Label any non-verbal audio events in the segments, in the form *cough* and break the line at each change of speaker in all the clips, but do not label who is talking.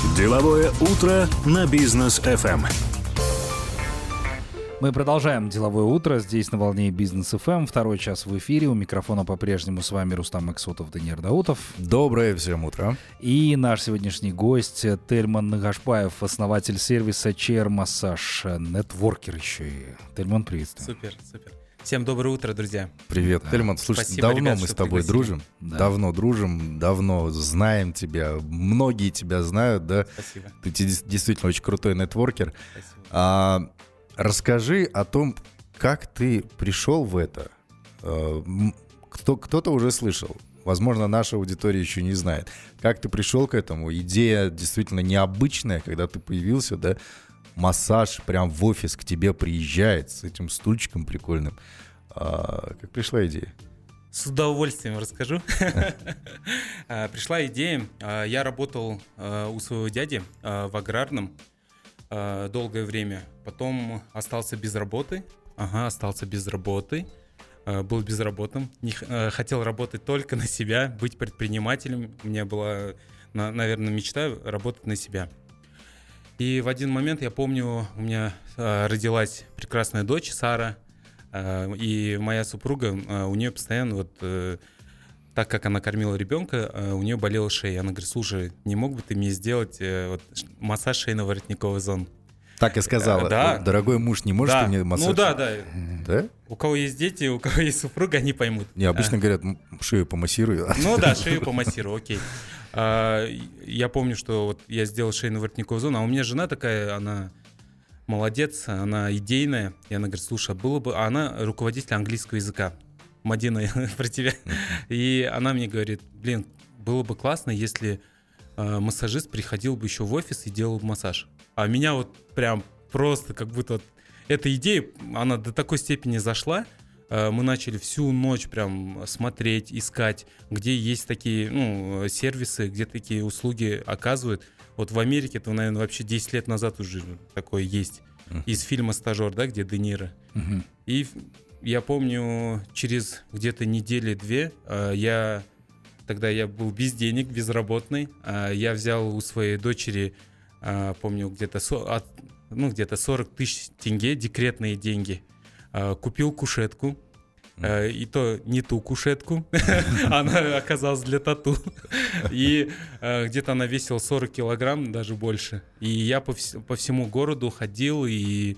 Деловое утро на бизнес FM.
Мы продолжаем деловое утро здесь на волне бизнес FM. Второй час в эфире. У микрофона по-прежнему с вами Рустам Максутов, Даниил Даутов.
Доброе всем утро.
И наш сегодняшний гость Тельман Нагашпаев, основатель сервиса Chair Massage, нетворкер еще и. Тельман, приветствую.
Супер, супер. Всем доброе утро, друзья.
Привет, да. Тельман. Слушай, Спасибо, давно ребят, мы с тобой пригласили. дружим. Да. Давно дружим, давно знаем тебя. Многие тебя знают, да?
Спасибо.
Ты действительно очень крутой нетворкер. Спасибо. А, Расскажи о том, как ты пришел в это. Э, кто, кто-то уже слышал, возможно, наша аудитория еще не знает. Как ты пришел к этому? Идея действительно необычная, когда ты появился, да, массаж прям в офис к тебе приезжает с этим стульчиком прикольным. А, как пришла идея?
С удовольствием расскажу. *laughs* А, пришла идея. А, я работал а, у своего дяди в аграрном долгое время. Потом остался без работы. Ага, остался без работы. Был безработным. Хотел работать только на себя, быть предпринимателем. У меня была, наверное, мечта работать на себя. И в один момент, я помню, у меня родилась прекрасная дочь Сара. И моя супруга, у нее постоянно вот э, так как она кормила ребенка, у нее болела шея. Она говорит, слушай, не мог бы ты мне сделать э, вот, массаж шейно-воротниковой зоны?
Так и сказала. Да. Дорогой муж, не можешь
да.
ты мне массаж?
Ну да, да.
Да?
У кого есть дети, у кого есть супруга, они поймут.
Не, обычно а. говорят, шею помассирую.
Ну да, *laughs* шею помассирую, окей. А, я помню, что вот я сделал шейно-воротниковую зону, а у меня жена такая, она молодец, она идейная. И она говорит, слушай, а было бы... А она руководитель английского языка. Мадина *laughs* про тебя. И она мне говорит, блин, было бы классно, если э, массажист приходил бы еще в офис и делал массаж. А меня вот прям просто как будто эта идея, она до такой степени зашла, э, мы начали всю ночь прям смотреть, искать, где есть такие ну, сервисы, где такие услуги оказывают. Вот в Америке это, наверное, вообще 10 лет назад уже такое есть. Uh-huh. Из фильма «Стажер», да, где Де Ниро. Uh-huh. И я помню, через где-то недели-две э, я тогда я был без денег, безработный. Э, я взял у своей дочери, помню, где-то ну, где-то 40 тысяч тенге, декретные деньги. Купил кушетку, и то не ту кушетку, *laughs* она оказалась для тату. И где-то она весила 40 килограмм, даже больше. И я по, по всему городу ходил и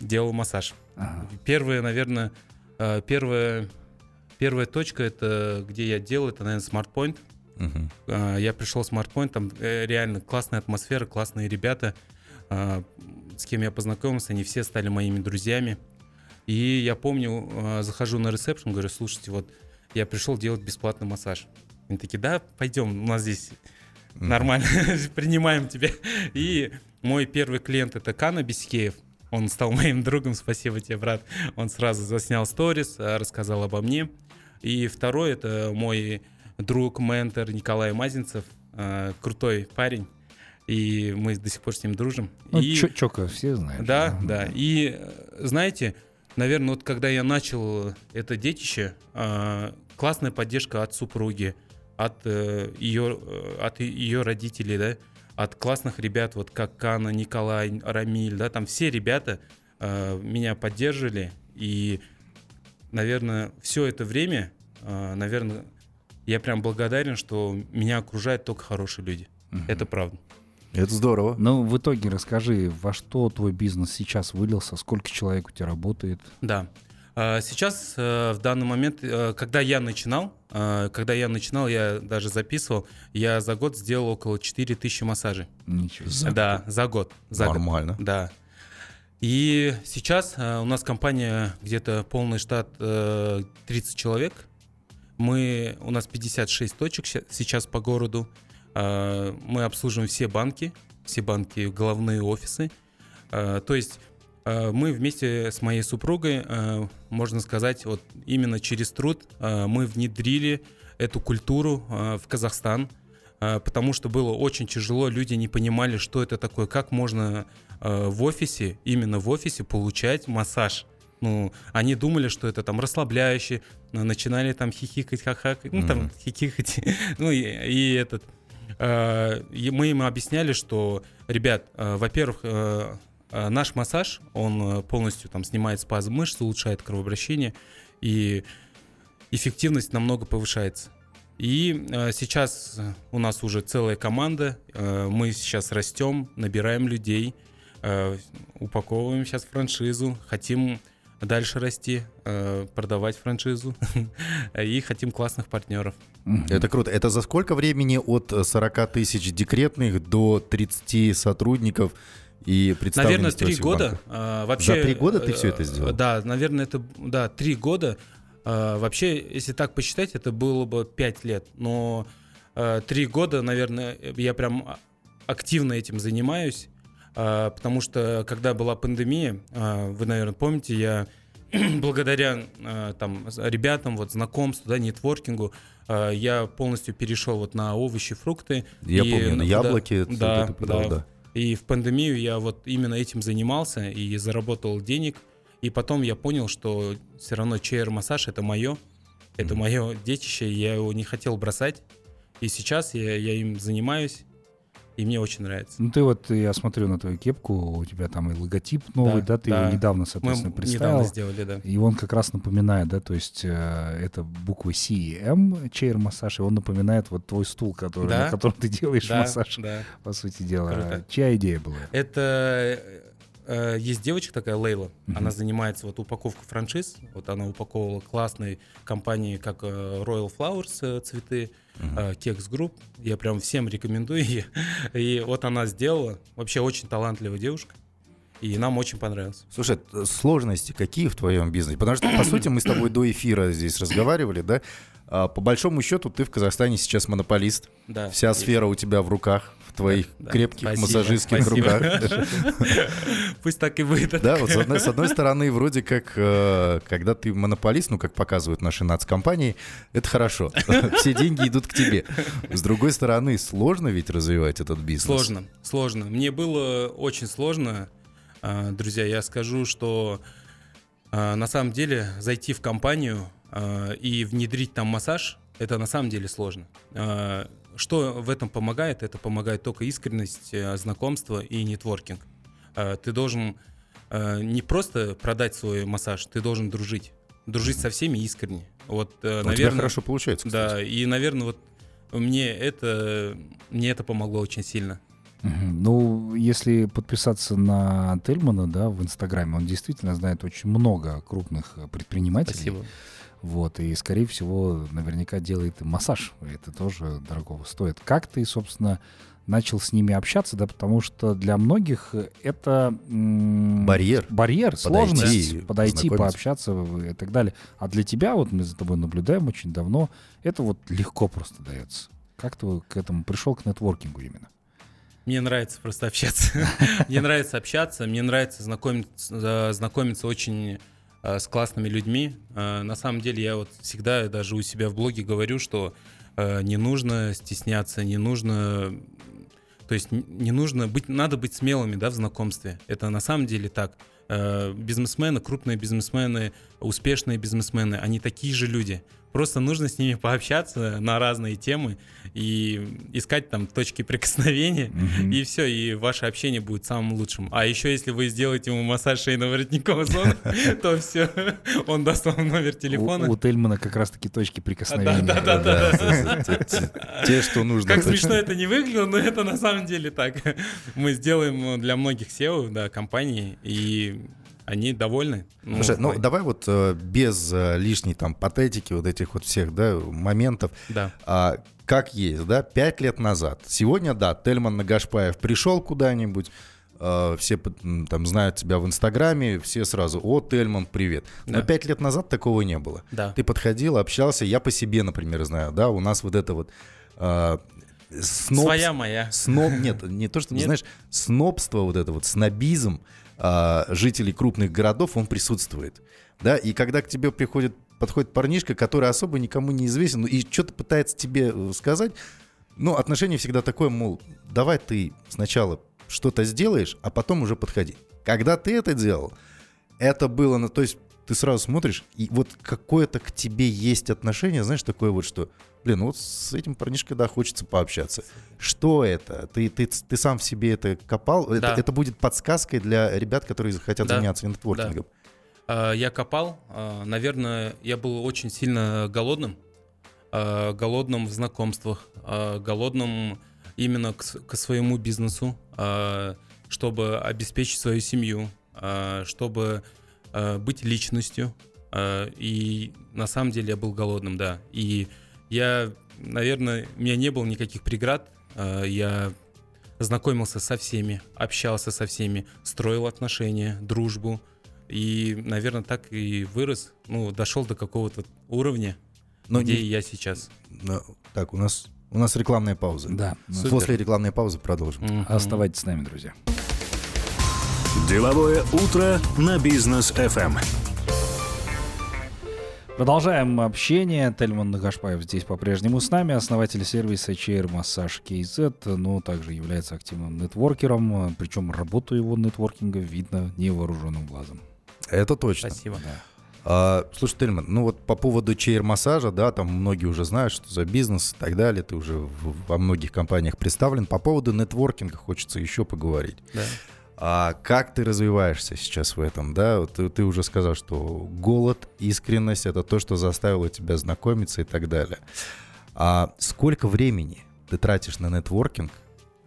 делал массаж. Ага. Первая, наверное, э, первая, первая точка, это где я делал, это, наверное, SmartPoint. Угу. Я пришел в SmartPoint, там э, реально классная атмосфера, классные ребята, э, с кем я познакомился, они все стали моими друзьями. И я помню, захожу на ресепшн, говорю, слушайте, вот я пришел делать бесплатный массаж. Они такие, да, пойдем, у нас здесь нормально, *laughs* принимаем тебя. И мой первый клиент это Кана Бискеев. Он стал *laughs* моим другом, спасибо тебе, брат. Он сразу заснял сторис, рассказал обо мне. И второй, это мой друг, ментор Николай Мазинцев, э, крутой парень. И мы до сих пор с ним дружим.
Ну,
и...
Чока все знают.
Да, да, да. И знаете, наверное, вот когда я начал это детище, классная поддержка от супруги, от ее, от ее родителей, да, от классных ребят, вот как Кана, Николай, Рамиль, да, там все ребята э, меня поддерживали, и, наверное, все это время, э, наверное, я прям благодарен, что меня окружают только хорошие люди. Угу. Это правда.
Это здорово.
Ну, в итоге расскажи, во что твой бизнес сейчас вылился, сколько человек у тебя работает?
Да. А, сейчас, э, в данный момент, э, когда я начинал, э, когда я начинал, я даже записывал, я за год сделал около 4000 массажей.
Ничего себе.
Да, за год. За
Нормально.
Год, да. И сейчас у нас компания где-то полный штат 30 человек. Мы, у нас 56 точек сейчас по городу. Мы обслуживаем все банки, все банки, головные офисы. То есть Э, мы вместе с моей супругой, можно сказать, вот именно через труд мы внедрили эту культуру в Казахстан, потому что было очень тяжело, люди не понимали, что это такое, как можно в офисе, именно в офисе получать массаж. Ну, они думали, что это там расслабляющий, начинали там хихикать, хахакать, ну, там хихикать, *laughs* ну, и, и этот, э, и мы им объясняли, что, ребят, э, во-первых, э, э, наш массаж, он э, полностью там снимает спазм мышц, улучшает кровообращение, и эффективность намного повышается. И э, сейчас у нас уже целая команда, э, мы сейчас растем, набираем людей, э, упаковываем сейчас франшизу, хотим дальше расти, э, продавать франшизу *laughs* и хотим классных партнеров.
Это круто. Это за сколько времени от 40 тысяч декретных до 30 сотрудников и
Наверное, три года. А, вообще,
За три года ты всё это
э,
сделал?
Да, наверное, это да три года. А, вообще, если так посчитать, это было бы пять лет. Но э, три года, наверное, я прям активно этим занимаюсь, а, потому что когда была пандемия, а, вы, наверное, помните, я *clears throat* благодаря а, там ребятам, вот знакомству, да, нетворкингу, а, я полностью перешел вот на овощи, фрукты.
Я
И,
помню, на яблоки
да,
это
да.
да.
И в пандемию я вот именно этим занимался и заработал денег. И потом я понял, что все равно чейр-массаж это мое, это мое детище, я его не хотел бросать. И сейчас я, я им занимаюсь, и мне очень нравится.
Ну ты вот, я смотрю на твою кепку, у тебя там и логотип новый, да,
Да,
ты его
да.
недавно,
Мы
соответственно,
недавно
представил.
сделали, да.
И он как раз напоминает, да, то есть э, это буквы C и M, чейр массаж, и он напоминает вот твой стул, который,
Да.
на котором ты делаешь
Да,
массаж,
да.
по сути дела.
Круто.
Чья идея была?
Это э, есть девочка такая Лейла,
Мгм.
она занимается вот упаковкой франшиз, вот она упаковывала классные компании, как э, Royal Flowers э, цветы, э, Kex Group, я прям всем рекомендую *laughs* ее, и вот она сделала, вообще очень талантливая девушка, и нам очень понравилось.
Слушай, т- сложности какие в твоем бизнесе? Потому что, по *coughs* сути, мы с тобой до эфира здесь разговаривали, да? А, по большому счету, ты в Казахстане сейчас монополист.
Да.
Вся
есть.
сфера у тебя в руках, твоих
Да,
крепких
спасибо,
массажистских
спасибо.
руках. *laughs*
Пусть так и будет.
Да, вот с одной, с одной стороны, вроде как, э, когда ты монополист, ну, как показывают наши нацкомпании, это хорошо. *laughs* Все деньги идут к тебе. С другой стороны, сложно ведь развивать этот бизнес.
Сложно, сложно. Мне было очень сложно, А, друзья. Я скажу, что а, на самом деле зайти в компанию а, и внедрить там массаж, это на самом деле сложно. А, Что в этом помогает? Это помогает только искренность, э, знакомство и нетворкинг. А, Ты должен а, не просто продать свой массаж, ты должен дружить. Дружить со всеми искренне. Вот, э,
У тебя
наверное,
хорошо получается, кстати.
да, и, наверное, вот мне это, мне это помогло очень сильно.
Ну, если подписаться на Тельмана, да, в Инстаграме, он действительно знает очень много крупных э, предпринимателей.
Спасибо.
Вот, и, скорее всего, наверняка делает и массаж. Это тоже дорогого стоит. Как ты, собственно, начал с ними общаться, да, потому что для многих это... м,
Барьер.
Барьер,
Подойти,
сложность, подойти, пообщаться и так далее. А для тебя, вот мы за тобой наблюдаем очень давно, это вот легко просто дается. Как ты к этому пришел, к нетворкингу именно?
Мне нравится просто общаться. *laughs* Мне нравится общаться, мне нравится знакомиться, знакомиться очень э, с классными людьми. Э, На самом деле я вот всегда даже у себя в блоге говорю, что э, не нужно стесняться, не нужно... То есть не нужно быть, надо быть смелыми, да, в знакомстве. Это на самом деле так. Э, Бизнесмены, крупные бизнесмены, успешные бизнесмены, они такие же люди. Просто нужно с ними пообщаться на разные темы и искать там точки прикосновения.
Мгм.
И все, и ваше общение будет самым лучшим. А еще если вы сделаете ему массаж шейно-воротниковой зоны, *laughs* то все, он даст вам номер телефона.
у Тельмана как раз-таки точки прикосновения.
Да, да,
Да, те- те- Те, что нужно.
Как смешно это не выглядело, но это на самом деле так. Мы сделаем для многих SEO, да, компаний, и они довольны. Ну,
Слушай, ну давай вот э, без э, лишней там патетики, вот этих вот всех, да, моментов.
Да.
А, как есть, да, пять лет назад. Сегодня, да, Тельман Нагашпаев пришел куда-нибудь, э, все там знают тебя в Инстаграме, все сразу, о, Тельман, привет. Но
Да.
пять лет назад такого не было.
Да.
Ты подходил, общался, я по себе, например, знаю, да, у нас вот это вот э, снобс-
Своя моя.
Сноб, нет, не то, что,
Нет?
знаешь, снобство, вот это вот, снобизм а, жителей крупных городов, он присутствует. Да, и когда к тебе приходит, подходит парнишка, который особо никому не известен, ну, и что-то пытается тебе э, сказать, ну, отношение всегда такое, мол, давай ты сначала что-то сделаешь, а потом уже подходи. Когда ты это делал, это было, ну, то есть ты сразу смотришь, и вот какое-то к тебе есть отношение, знаешь, такое вот, что, блин, ну вот с этим парнишкой, да, хочется пообщаться. Что это? Ты, ты, ты сам в себе это копал?
Да.
Это, это будет подсказкой для ребят, которые хотят
Да.
заняться нетворкингом.
А, Я копал. а, Наверное, я был очень сильно голодным. а, Голодным в знакомствах, а, голодным именно к, к своему бизнесу, чтобы обеспечить свою семью, чтобы быть личностью. А, И на самом деле я был голодным, да. И я, наверное, у меня не было никаких преград. А, Я знакомился со всеми, общался со всеми, строил отношения, дружбу. И, наверное, так и вырос, ну, дошел до какого-то уровня,
Но
где
не-
я сейчас.
но- так, у нас, у нас рекламная пауза.
Да.
Супер.
После рекламной паузы продолжим.
Мгм.
Оставайтесь с нами, друзья.
Деловое утро на бизнес FM.
Продолжаем общение. Тельман Нагашпаев здесь по-прежнему с нами, основатель сервиса HR Massage KZ, но также является активным нетворкером, причем работу его нетворкинга видно невооруженным глазом.
Это точно.
Спасибо.
А, слушай, Тельман, ну вот по поводу чейр-массажа, да, там многие уже знают, что за бизнес и так далее, ты уже в- во многих компаниях представлен. По поводу нетворкинга хочется еще поговорить.
Да.
А как ты развиваешься сейчас в этом, да? Ты, ты уже сказал, что голод, искренность — это то, что заставило тебя знакомиться и так далее. А сколько времени ты тратишь на нетворкинг?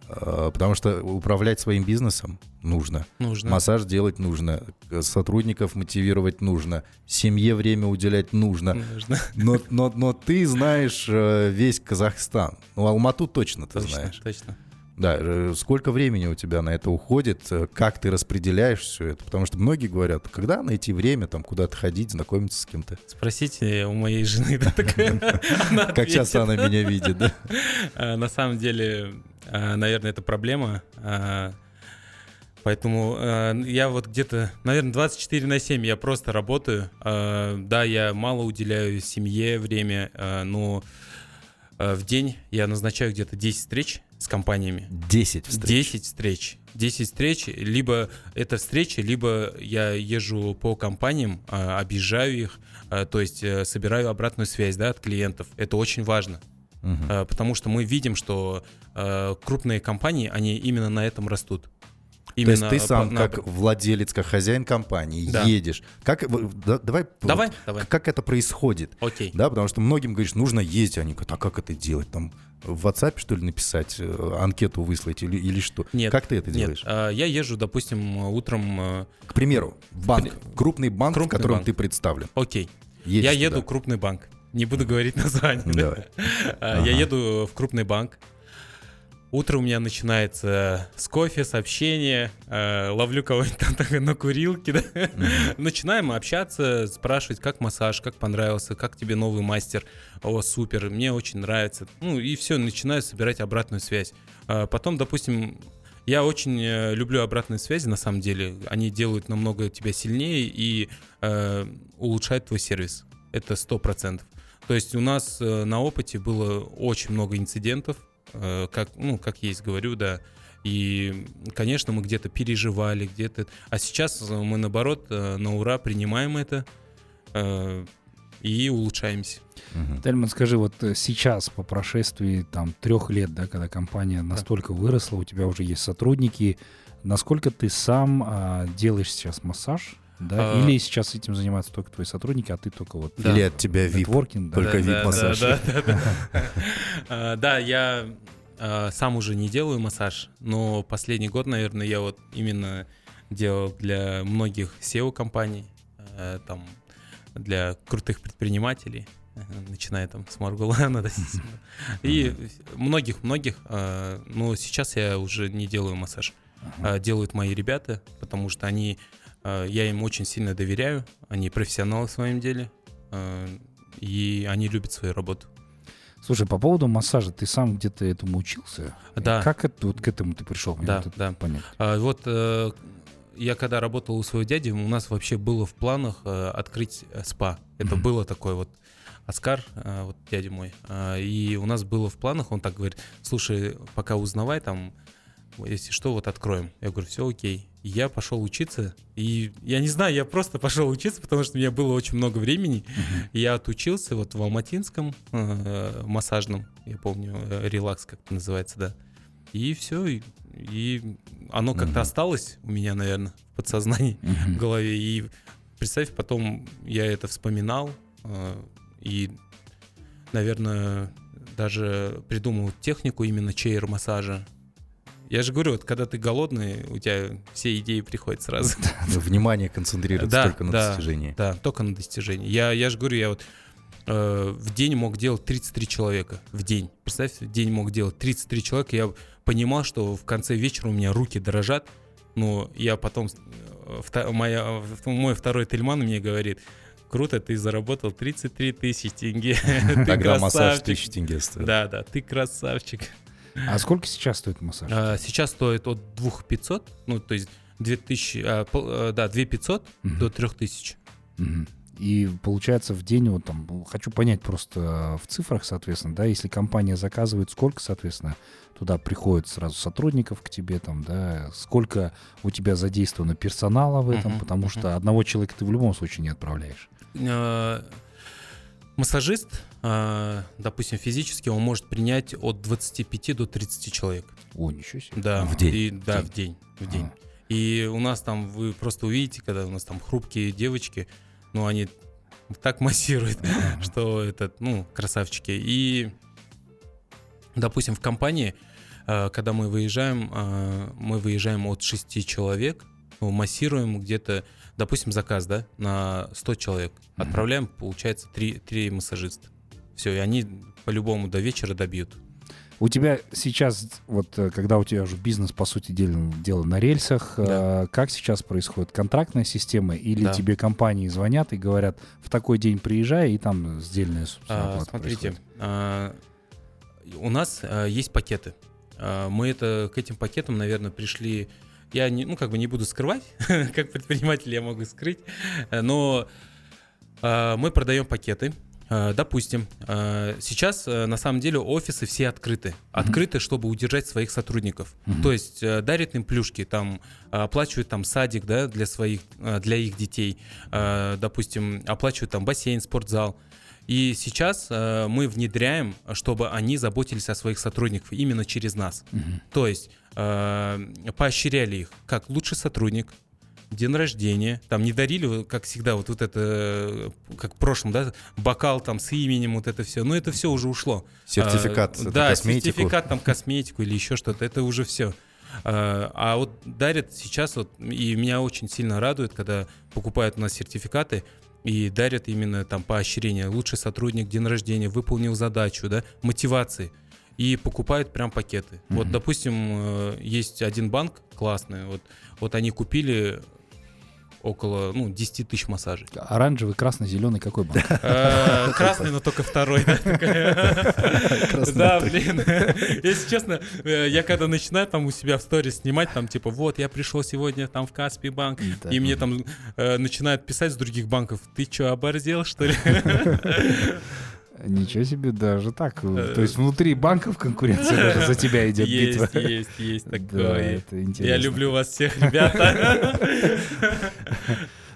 А, Потому что управлять своим бизнесом нужно.
Нужно.
Массаж делать нужно, э, сотрудников мотивировать нужно, семье время уделять нужно.
Нужно.
Но, но, но ты знаешь э, весь Казахстан. Ну, Алмату точно ты
Точно,
знаешь.
точно.
Да, э, сколько времени у тебя на это уходит, э, как ты распределяешь все это? Потому что многие говорят, когда найти время, там, куда-то ходить, знакомиться с кем-то.
Спросите у моей жены, да, *laughs*
Как часто она меня видит, да?
А, На самом деле, наверное, это проблема. Поэтому а, я вот где-то, наверное, 24 на 7 я просто работаю. А, Да, я мало уделяю семье время, а, но а, в день я назначаю где-то 10 встреч с компаниями.
10 встреч.
10 встреч. 10 встреч, либо это встречи, либо я езжу по компаниям, а, объезжаю их, а, то есть э, собираю обратную связь да, от клиентов. Это очень важно, а, потому что мы видим, что а, крупные компании, они именно на этом растут.
То есть ты
по-
сам,
на-
как владелец, как хозяин компании,
Да.
едешь. Как, в- да- давай,
Давай,
вот
давай.
как это происходит?
Окей.
Да, потому что многим говоришь, нужно ездить. Они говорят, а как это делать? Там в WhatsApp, что ли, написать, э, анкету выслать или, или что?
Нет.
Как ты это
Нет,
делаешь?
а, я езжу, допустим, утром. а,
К примеру, банк, крупный банк, в
Крупный
котором
банк.
ты представлен.
Окей.
Едешь
я
туда.
еду в крупный банк. Не буду говорить *laughs* название. да.
Давай.
А. Я еду в крупный банк. Утро у меня начинается с кофе, с общения. э, Ловлю кого-нибудь там на курилке. *laughs* да. Начинаем общаться, спрашивать, как массаж, как понравился, как тебе новый мастер. О, супер, мне очень нравится. Ну и все, начинаю собирать обратную связь. А Потом, допустим, я очень э, люблю обратные связи, на самом деле. Они делают намного тебя сильнее и э, улучшают твой сервис. Это сто процентов. То есть у нас э, на опыте было очень много инцидентов, э, как, ну, как есть, говорю, да. И, конечно, мы где-то переживали, где-то... А сейчас э, мы, наоборот, э, на ура принимаем это э, и улучшаемся.
Мгм.
Тельман, скажи, вот э, сейчас, по прошествии там трех лет, да, когда компания настолько выросла, у тебя уже есть сотрудники, насколько ты сам а, делаешь сейчас массаж, да,
А.
или сейчас этим занимаются только твои сотрудники, а ты только вот
Да.
Или от тебя VIP.
да?
Только
Да,
вип-массаж.
Да, да, *laughs* я а, сам уже не делаю массаж, но последний год, наверное, я вот именно делал для многих SEO-компаний, там, для крутых предпринимателей, э, начиная там с Маргулана, *laughs* и многих-многих, но сейчас я уже не делаю массаж. Делают мои ребята, потому что они, я им очень сильно доверяю, они профессионалы в своем деле, а, и они любят свою работу.
Слушай, по поводу массажа, ты сам где-то этому учился?
Да.
Как это, вот к этому ты пришел? Мне
Да,
вот
да.
понятно.
А, Вот э, я когда работал у своего дяди, у нас вообще было в планах э, открыть э, спа. Это
Мгм.
было такое вот Оскар, э, вот дядя мой, а, и у нас было в планах, он так говорит, слушай, пока узнавай там, если что, вот откроем. Я говорю, все окей. И я пошел учиться, и я не знаю, я просто пошел учиться, потому что у меня было очень много времени. И я отучился вот в Алматинском э, массажном, я помню, э, релакс как-то называется, да. И все, и, и оно как-то
Мгм.
осталось у меня, наверное, в подсознании, в голове. И представь, потом я это вспоминал, э, и, наверное, даже придумал технику именно чейр-массажа. Я же говорю, вот когда ты голодный, у тебя все идеи приходят сразу.
Внимание концентрируется
Да,
только на
да.
достижении.
Да, только на достижение. Я, я же говорю, я вот э, в день мог делать 33 человека. В день. Представь, в день мог делать 33 человека. Я понимал, что в конце вечера у меня руки дрожат. Но я потом... э, вта- моя, мой второй тельман мне говорит, круто, ты заработал 33 тысячи тенге. *laughs*
Тогда массаж. 1000 тенге стоит.
Да, да, ты красавчик.
А сколько сейчас стоит массаж?
А, Сейчас стоит от 2500, ну, то есть 2000, а, э, да, 2500
Мгм.
до 3000.
Мгм. И получается в день, вот там, хочу понять просто э, в цифрах, соответственно, да, если компания заказывает, сколько, соответственно, туда приходит сразу сотрудников к тебе, там, да, сколько у тебя задействовано персонала в этом,
Мгм,
потому
мгм.
что одного человека ты в любом случае не отправляешь.
Э, Массажист, допустим, физически, он может принять от 25 до 30 человек.
О, ничего себе.
Да,
В день?
И, да,
день.
в день. В день.
Ага.
И у нас там, вы просто увидите, когда у нас там хрупкие девочки, ну, они так массируют,
Ага. *laughs*
что это, ну, красавчики. И, допустим, в компании, э, когда мы выезжаем, мы выезжаем от 6 человек, ну, массируем где-то, допустим, заказ, да, на 100 человек. Отправляем, получается, 3, 3 массажиста. Все, и они по-любому до вечера добьют.
У тебя сейчас, вот э, когда у тебя уже бизнес, по сути дела, дело на рельсах,
Да.
э, как сейчас происходит? Контрактная система или
Да.
тебе компании звонят и говорят, в такой день приезжай, и там сдельная собственно,
А, смотрите, а, у нас а, есть пакеты. А, мы это к этим пакетам, наверное, пришли. Я не, ну как бы не буду скрывать, *laughs* как предприниматель я могу скрыть, э, но а, мы продаем пакеты. А, Допустим, а, сейчас э, на самом деле офисы все открыты. Открыты, чтобы удержать своих сотрудников.
Мгм.
То есть э, дарят им плюшки, там оплачивают там садик, да, для своих, для их детей. Допустим, оплачивают там бассейн, спортзал. И сейчас э, мы внедряем, чтобы они заботились о своих сотрудниках именно через нас.
Мгм.
То есть э, поощряли их как лучший сотрудник, день рождения, там не дарили, как всегда, вот, вот это, э, как в прошлом, да, бокал там с именем, вот это все. Но это все уже ушло.
Сертификат,
А, да,
косметику.
сертификат там косметику или еще что-то, это уже все. А вот дарят сейчас, вот, и меня очень сильно радует, когда покупают у нас сертификаты и дарят именно там поощрение. Лучший сотрудник, день рождения, выполнил задачу, да, мотивации. И покупают прям пакеты. Вот,
Мгм.
допустим, э, есть один банк классный, вот, вот они купили около, ну, 10 тысяч массажей.
Оранжевый, красный, зеленый, какой банк?
Э, Красный, но только второй. да, блин. Если честно, э, я когда начинаю там у себя в сторис снимать, там типа, вот, я пришел сегодня там в Каспий банк, и мне там э, начинают писать с других банков, ты что, оборзел, что ли? *laughs*
Ничего себе, даже так.
Э,
То есть внутри банков конкуренция *laughs* даже за тебя идет битва.
Есть, есть, есть
Да,
такое.
это интересно.
Я люблю вас всех, ребята.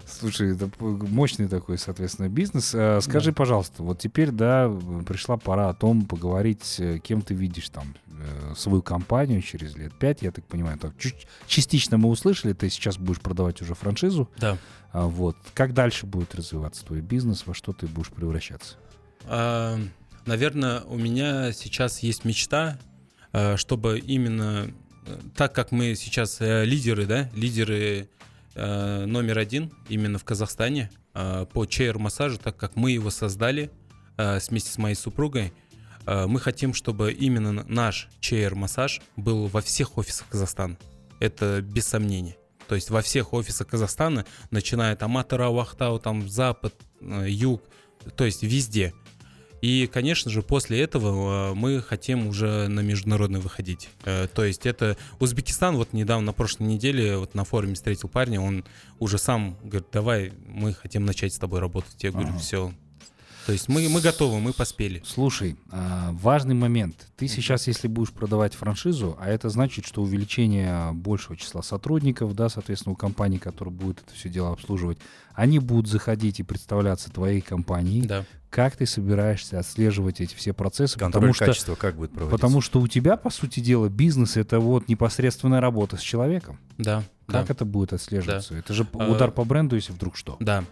Слушай, это мощный такой, соответственно, бизнес. Э, Скажи, пожалуйста, вот теперь, да, пришла пора о том поговорить, э, кем ты видишь там э, свою компанию через лет пять, я так понимаю. Так, частично мы услышали, ты сейчас будешь продавать уже франшизу.
Да.
А Вот. Как дальше будет развиваться твой бизнес, во что ты будешь превращаться?
А, Наверное, у меня сейчас есть мечта, а, чтобы именно э, так как мы сейчас э, лидеры, да, лидеры э, номер один именно в Казахстане э, по чейр-массажу, так как мы его создали э, вместе с моей супругой, э, мы хотим, чтобы именно наш чейр-массаж был во всех офисах Казахстана. Это без сомнения. То есть во всех офисах Казахстана, начиная от Аматора, Вахтау, там Запад, э, Юг, то есть везде. И, конечно же, после этого э, мы хотим уже на международный выходить. Э, То есть это Узбекистан, вот недавно, на прошлой неделе, вот на форуме встретил парня, он уже сам говорит, давай, мы хотим начать с тобой работать. Я говорю,
Ага.
все. То есть мы, мы готовы, мы поспели.
Слушай, а, важный момент. Ты сейчас, если будешь продавать франшизу, а это значит, что увеличение большего числа сотрудников, да, соответственно, у компании, которая будет это все дело обслуживать, они будут заходить и представляться твоей компанией.
Да.
Как ты собираешься отслеживать эти все процессы?
Контроль
потому что,
качества как будет проводиться?
потому что у тебя, по сути дела, бизнес это вот непосредственная работа с человеком.
Да.
Как
да.
это будет отслеживаться? Это же
А,
удар по бренду, если вдруг что.
Да.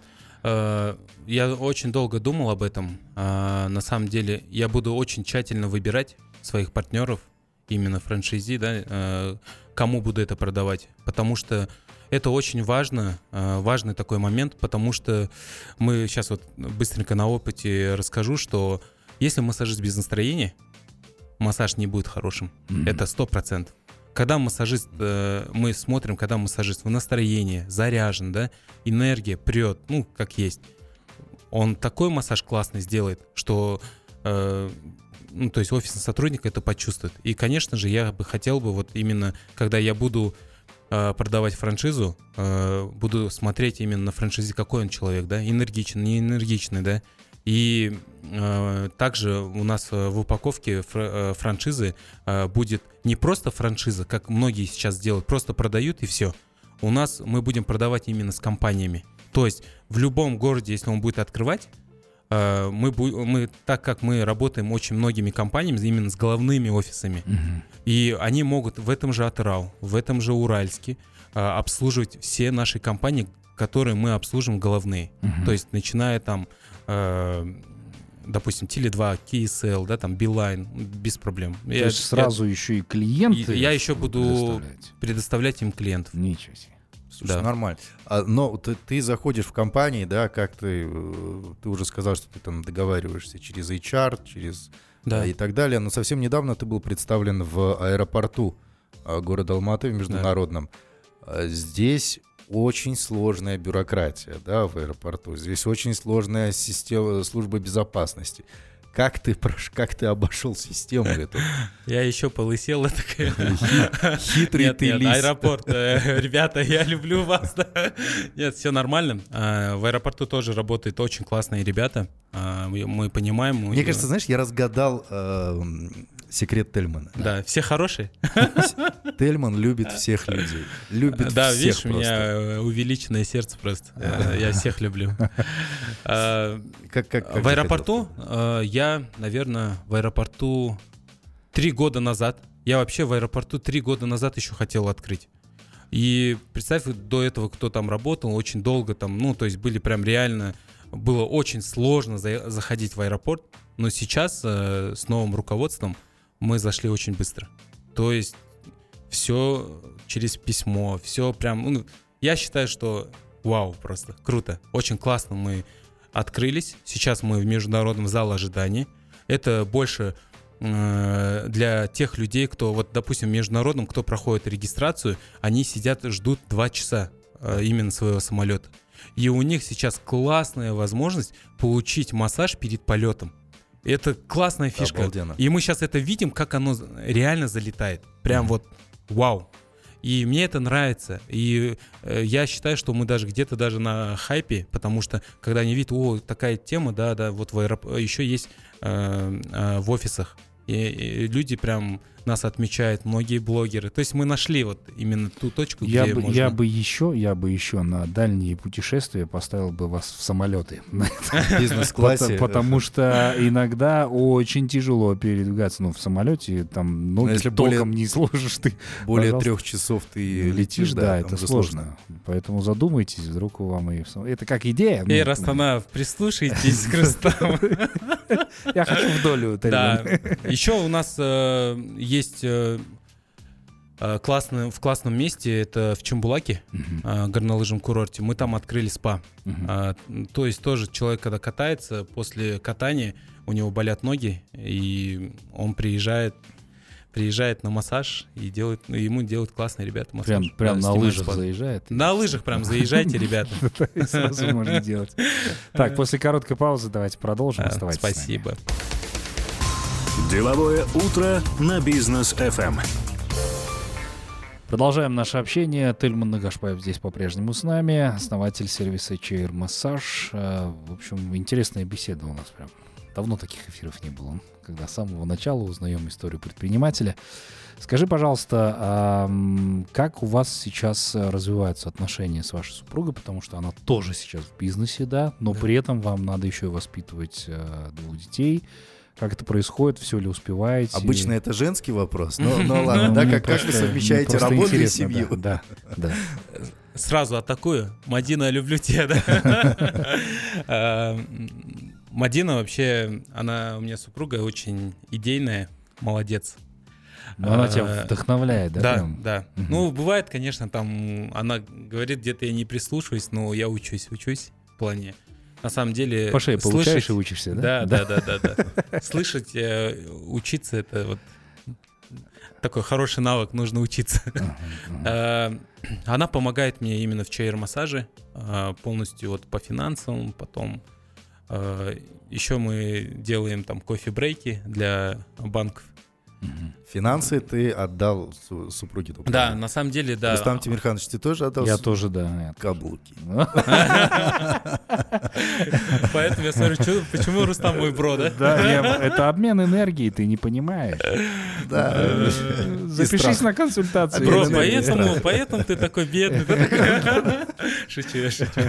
Э, Я очень долго думал об этом. А, На самом деле, я буду очень тщательно выбирать своих партнеров, именно франшизи, да, э, кому буду это продавать. Потому что это очень важно, э, важный такой момент, потому что мы сейчас вот быстренько на опыте расскажу, что если массажист без настроения, массаж не будет хорошим.
Мгм.
Это сто процентов. Когда массажист, э, мы смотрим, когда массажист в настроении, заряжен, да, энергия прет, ну, как есть. Он такой массаж классный сделает, что, э, ну, то есть офисный сотрудник это почувствует. И, конечно же, я бы хотел бы вот именно, когда я буду э, продавать франшизу, э, буду смотреть именно на франшизе, какой он человек, да, энергичный, не энергичный, да. И э, также у нас э, в упаковке фра- э, франшизы э, будет не просто франшиза, как многие сейчас делают, просто продают и все. У нас мы будем продавать именно с компаниями. То есть в любом городе, если он будет открывать, э, мы, мы, так как мы работаем очень многими компаниями, именно с головными офисами,
Мгм.
и они могут в этом же Атырау, в этом же Уральске э, обслуживать все наши компании, которые мы обслуживаем головные.
Мгм.
То есть начиная там, допустим, Теле2, KSL, да, там Билайн, без проблем.
То есть сразу еще и клиенты.
я еще буду-
предоставлять?
предоставлять им клиентов.
Ничего себе.
Слушай,
Да.
нормально. А, но ты, ты заходишь в компании, да, как ты, э, ты уже сказал, что ты там договариваешься через HR, через
Да.
а, и так далее. Но совсем недавно ты был представлен в аэропорту города Алматы в международном. А, Здесь очень сложная бюрократия, да, в аэропорту. Здесь очень сложная система службы безопасности. Как ты, как ты обошел систему эту? *laughs*
Я еще полысел, такая. *laughs* *laughs*
Хитрый
Нет,
ты
нет,
лис.
аэропорт. э, Ребята, я люблю вас. Нет, все нормально. А, В аэропорту тоже работают очень классные ребята. А, Мы понимаем.
Мне кажется, знаешь, я разгадал э, м, секрет Тельмана.
Да, все хорошие. *laughs*
Тельман любит всех людей. Любит
Да,
всех
видишь, у
просто.
меня э, увеличенное сердце просто. Э, Я всех люблю. *laughs* А,
Как, как, как
В аэропорту э, я, наверное, в аэропорту три года назад. Я вообще в аэропорту три года назад еще хотел открыть. И представь, до этого кто там работал, очень долго там, ну, то есть были прям реально, было очень сложно за- заходить в аэропорт. Но сейчас э, с новым руководством мы зашли очень быстро. То есть все через письмо, все прям, ну, я считаю, что вау, просто круто, очень классно мы открылись. Сейчас мы в международном зале ожиданий. Это больше э, для тех людей, кто, вот, допустим, в международном, кто проходит регистрацию, они сидят, ждут два часа э, именно своего самолета. И у них сейчас классная возможность получить массаж перед полетом. Это классная фишка.
Обалденно.
И мы сейчас это видим, как оно реально залетает. Прям
Мгм.
вот вау. И мне это нравится. И э, я считаю, что мы даже где-то даже на хайпе, потому что когда они видят, о, такая тема, да, да, вот в аэроп- еще есть э, э, в офисах. И, и люди прям нас отмечают, многие блогеры. То есть мы нашли вот именно ту точку,
Я
где
бы,
можно...
я бы еще, я бы еще на дальние путешествия поставил бы вас в самолеты. *laughs*
Бизнес-классе.
Пото- Потому что иногда очень тяжело передвигаться. Ну, в самолете там ноги
если
толком не сложишь ты. *laughs*
Более трех часов ты
летишь, да, это сложно. Поэтому задумайтесь, вдруг у вам и... Это как идея.
Эй,
ну,
Растанав, прислушайтесь к Рустаму. *laughs*
Я хочу в долю.
Да. Еще у нас э, есть э, э, классный, в классном месте, это в Чембулаке, э, горнолыжном курорте. Мы там открыли спа. А, то есть тоже человек, когда катается, после катания у него болят ноги, и он приезжает приезжает на массаж и делает, ну, ему делают классные ребята массаж.
Прям, прям
Да,
на лыжах
спа.
заезжает.
На лыжах прям заезжайте, ребята. *laughs*
Сразу можно делать. Так, *laughs* после короткой паузы давайте продолжим. Оставайтесь с нами.
Деловое утро на бизнес FM.
Продолжаем наше общение. Тельман Нагашпаев здесь по-прежнему с нами, основатель сервиса Chair Massage. Э, в общем, интересная беседа у нас прям. Давно таких эфиров не было, когда с самого начала узнаем историю предпринимателя. Скажи, пожалуйста, как у вас сейчас развиваются отношения с вашей супругой, потому что она тоже сейчас в бизнесе, да, но при этом вам надо еще и воспитывать э, двух детей. Как это происходит, все ли успеваете?
Обычно это женский вопрос, но, но ладно, да, как, как вы совмещаете работу и семью?
Да, да.
Сразу атакую. Мадина, люблю тебя, да? А, *laughs* Мадина вообще, она у меня супруга очень идейная, молодец.
Но она тебя а, вдохновляет, да?
Да, прям? да. Угу. Ну, бывает, конечно, там она говорит, где-то я не прислушиваюсь, но я учусь, учусь в плане. На самом деле...
По шее слышать, получаешь и учишься,
да? Да, да, да, да. да. *laughs* Слышать, э, учиться — это вот такой хороший навык, нужно учиться. *laughs* А, она помогает мне именно в чайр-массаже, а, полностью вот по финансовым, потом а, еще мы делаем там кофе-брейки для банков.
Финансы ты отдал супруге.
Да, на самом деле, да.
Рустам Тимирханович, ты тоже отдал?
Я тоже, да.
Каблуки. *laughs*
Поэтому я смотрю, почему Рустам мой бро, да?
Да, это обмен энергией, ты не понимаешь.
Да.
Э, запишись на консультацию.
Бро, поэтому, поэтому ты такой бедный. Шучу, шучу.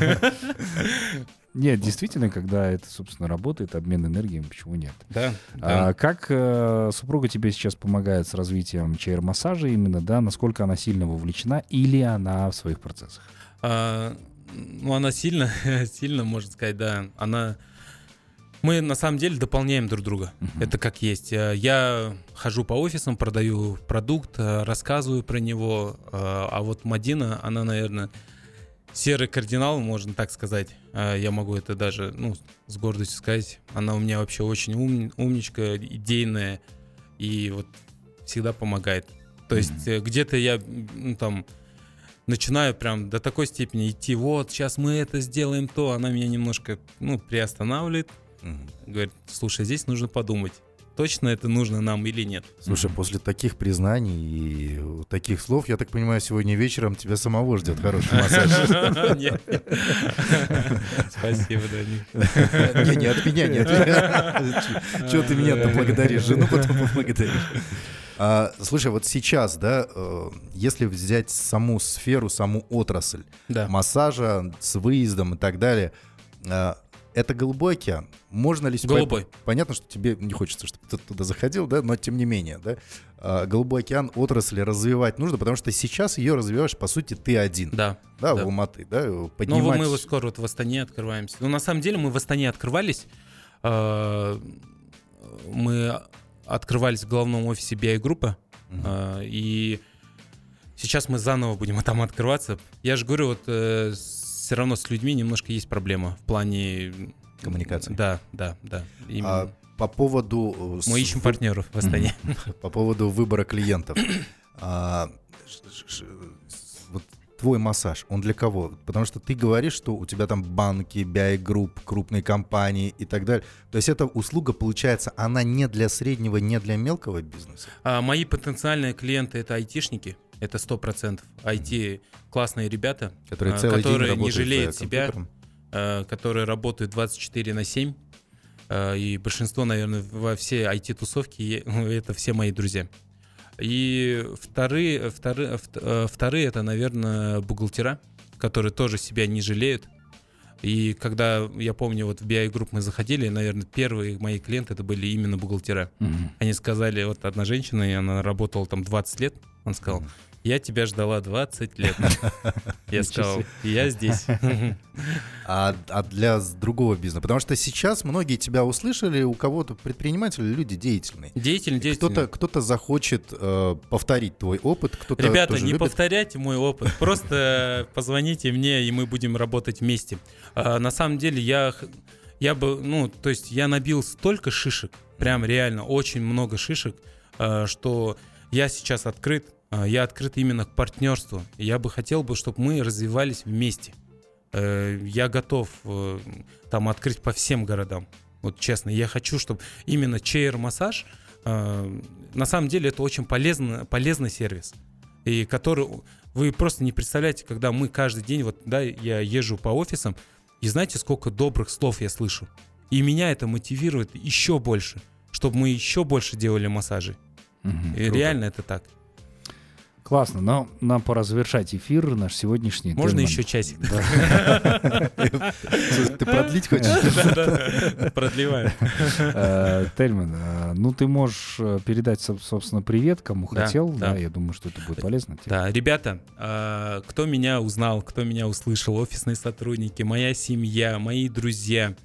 Нет, действительно, когда это, собственно, работает, обмен энергией, почему нет?
Да.
А, да. Как э, супруга тебе сейчас помогает с развитием чайр-массажа именно, да? Насколько она сильно вовлечена или она в своих процессах?
А, ну, она сильно, *laughs* сильно, можно сказать, да. Она... Мы на самом деле дополняем друг друга. Uh-huh. Это как есть. Э, я хожу по офисам, продаю продукт, э, рассказываю про него. Э, а вот Мадина, она, наверное, серый кардинал, можно так сказать. Я могу это даже ну, с гордостью сказать. Она у меня вообще очень ум, умничка, идейная и вот всегда помогает. То есть mm-hmm. где-то я ну, там начинаю прям до такой степени идти, вот, сейчас мы это сделаем, то она меня немножко, ну, приостанавливает, mm-hmm. говорит, слушай, здесь нужно подумать точно это нужно нам или нет.
Слушай, после таких признаний и таких слов, я так понимаю, сегодня вечером тебя самого ждет хороший массаж. *laughs* *laughs*
Спасибо, Даник. *laughs*
Не, не от меня, не от меня. Чего ты меня-то благодаришь? Жену потом поблагодаришь. А, слушай, вот сейчас, да, э, если взять саму сферу, саму отрасль да. массажа с выездом и так далее, а, это голубой океан. Можно ли...
Голубой.
Понятно, что тебе не хочется, чтобы ты туда заходил, да, но тем не менее, да, а, голубой океан отрасли развивать нужно, потому что сейчас ее развиваешь, по сути, ты один.
Да.
Да,
да.
в Алматы, да, поднимать...
Ну, мы скоро вот в Астане открываемся. Ну, на самом деле, мы в Астане открывались. А, мы открывались в главном офисе BI-группы, угу. и сейчас мы заново будем *laughs* там открываться. Я же говорю, вот э, все равно с людьми немножко есть проблема в плане
коммуникации.
Да, да, да.
А по поводу...
Э, Мы ищем партнеров в Астане.
По поводу выбора клиентов. *coughs* А, твой массаж, он для кого? Потому что ты говоришь, что у тебя там банки, BI-групп, крупные компании и так далее. То есть эта услуга, получается, она не для среднего, не для мелкого бизнеса?
А, мои потенциальные клиенты — это айтишники. Это сто процентов. IT классные ребята,
которые, целый
которые не жалеют себя, э, которые работают 24 на 7. Э, и большинство, наверное, во все IT-тусовки *laughs* это все мои друзья. И вторые, вторые, э, вторые это, наверное, бухгалтера, которые тоже себя не жалеют. И когда, я помню, вот в BI Group мы заходили, наверное, первые мои клиенты это были именно бухгалтера. Mm-hmm. Они сказали, вот одна женщина, и она работала там 20 лет, он сказал, mm-hmm я тебя ждала 20 лет. *laughs* Я сказал, я здесь. *laughs*
А, а для другого бизнеса? Потому что сейчас многие тебя услышали, у кого-то предприниматели, люди деятельные.
Деятельные, деятельные.
Кто-то, кто захочет э, повторить твой опыт, кто-то
Ребята, не
любит.
повторяйте мой опыт, *laughs* просто позвоните мне, и мы будем работать вместе. А, на самом деле я, я бы, ну, то есть я набил столько шишек, прям реально очень много шишек, а, что я сейчас открыт я открыт именно к партнерству. Я бы хотел бы, чтобы мы развивались вместе. Э, я готов э, там открыть по всем городам. Вот честно, я хочу, чтобы именно чейр-массаж, э, на самом деле это очень полезно, полезный сервис. и который вы просто не представляете, когда мы каждый день, вот, да, я езжу по офисам, и знаете, сколько добрых слов я слышу. И меня это мотивирует еще больше, чтобы мы еще больше делали массажи.
Мгм.
И реально это так.
Классно, но нам пора завершать эфир наш сегодняшний.
Можно еще часик?
Ты продлить хочешь?
Да-да, Продлеваю.
Э, Тельман, э, ну ты можешь э, передать, соб- собственно, привет, кому хотел. Да, я думаю, что это будет полезно.
Да, ребята, кто меня узнал, кто меня услышал, офисные сотрудники, моя семья, мои друзья,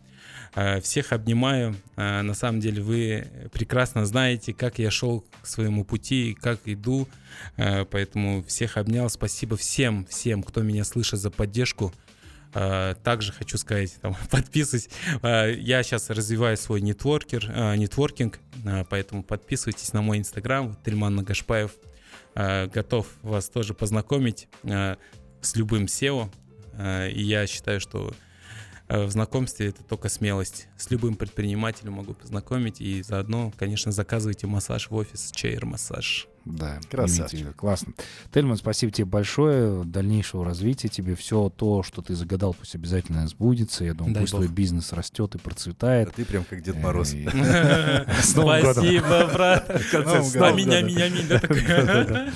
всех обнимаю. А, На самом деле вы прекрасно знаете, как я шел к своему пути, как иду, А, поэтому всех обнял. Спасибо всем, всем, кто меня слышит за поддержку. Также хочу сказать, там, *laughs* подписывайтесь. Я сейчас развиваю свой нетворкер, нетворкинг, поэтому подписывайтесь на мой инстаграм, Тельман Нагашпаев. Готов вас тоже познакомить с любым SEO. И я считаю, что в знакомстве это только смелость. С любым предпринимателем могу познакомить. И заодно, конечно, заказывайте массаж в офис, чейр массаж.
Да,
Красавчик.
Классно. Тельман, спасибо тебе большое. Дальнейшего развития тебе. Все то, что ты загадал, пусть обязательно сбудется. Я думаю,
Дай
пусть
бог.
твой бизнес растет и
А
процветает.
ты прям как Дед Мороз.
Э, *laughs* С Новым годом.
Спасибо, брат.
Новым годом.
Аминь, аминь, аминь. да, такой. *laughs*
Да-да-да.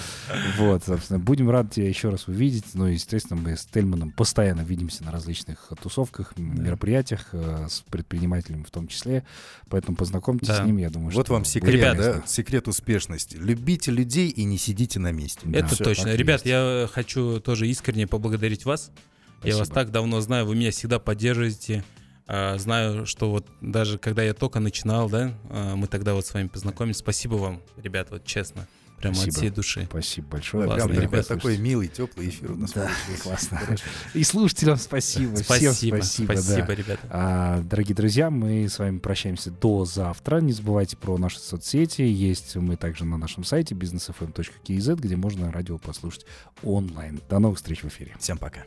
Вот, собственно, будем рады тебя еще раз увидеть. Ну, и, естественно, мы с Тельманом постоянно видимся на различных тусовках, мероприятиях, э, с предпринимателями в том числе. Поэтому познакомьтесь
Да.
с ними, я думаю,
Вот
что
вам
будет
секрет,
Ребят,
да? Секрет успешности. Любите людей и не сидите на месте.
Да,
Это
Всё,
точно. Ребят,
есть.
я хочу тоже искренне поблагодарить вас. Я вас
Спасибо.
так давно знаю, вы меня всегда поддерживаете. А, Знаю, что вот даже когда я только начинал, да, а, мы тогда вот с вами познакомились. Спасибо вам, ребят, вот честно. Прямо от
Спасибо.
всей души.
Спасибо большое.
Классно,
прям
Приятно
такой, милый, теплый эфир у нас
Да,
получился.
классно. *laughs* И слушателям спасибо. Всем
Спасибо,
спасибо. да.
спасибо, ребята.
А, дорогие друзья, мы с вами прощаемся до завтра. Не забывайте про наши соцсети. Есть мы также на нашем сайте businessfm.kz, где можно радио послушать онлайн. До новых встреч в эфире.
Всем пока.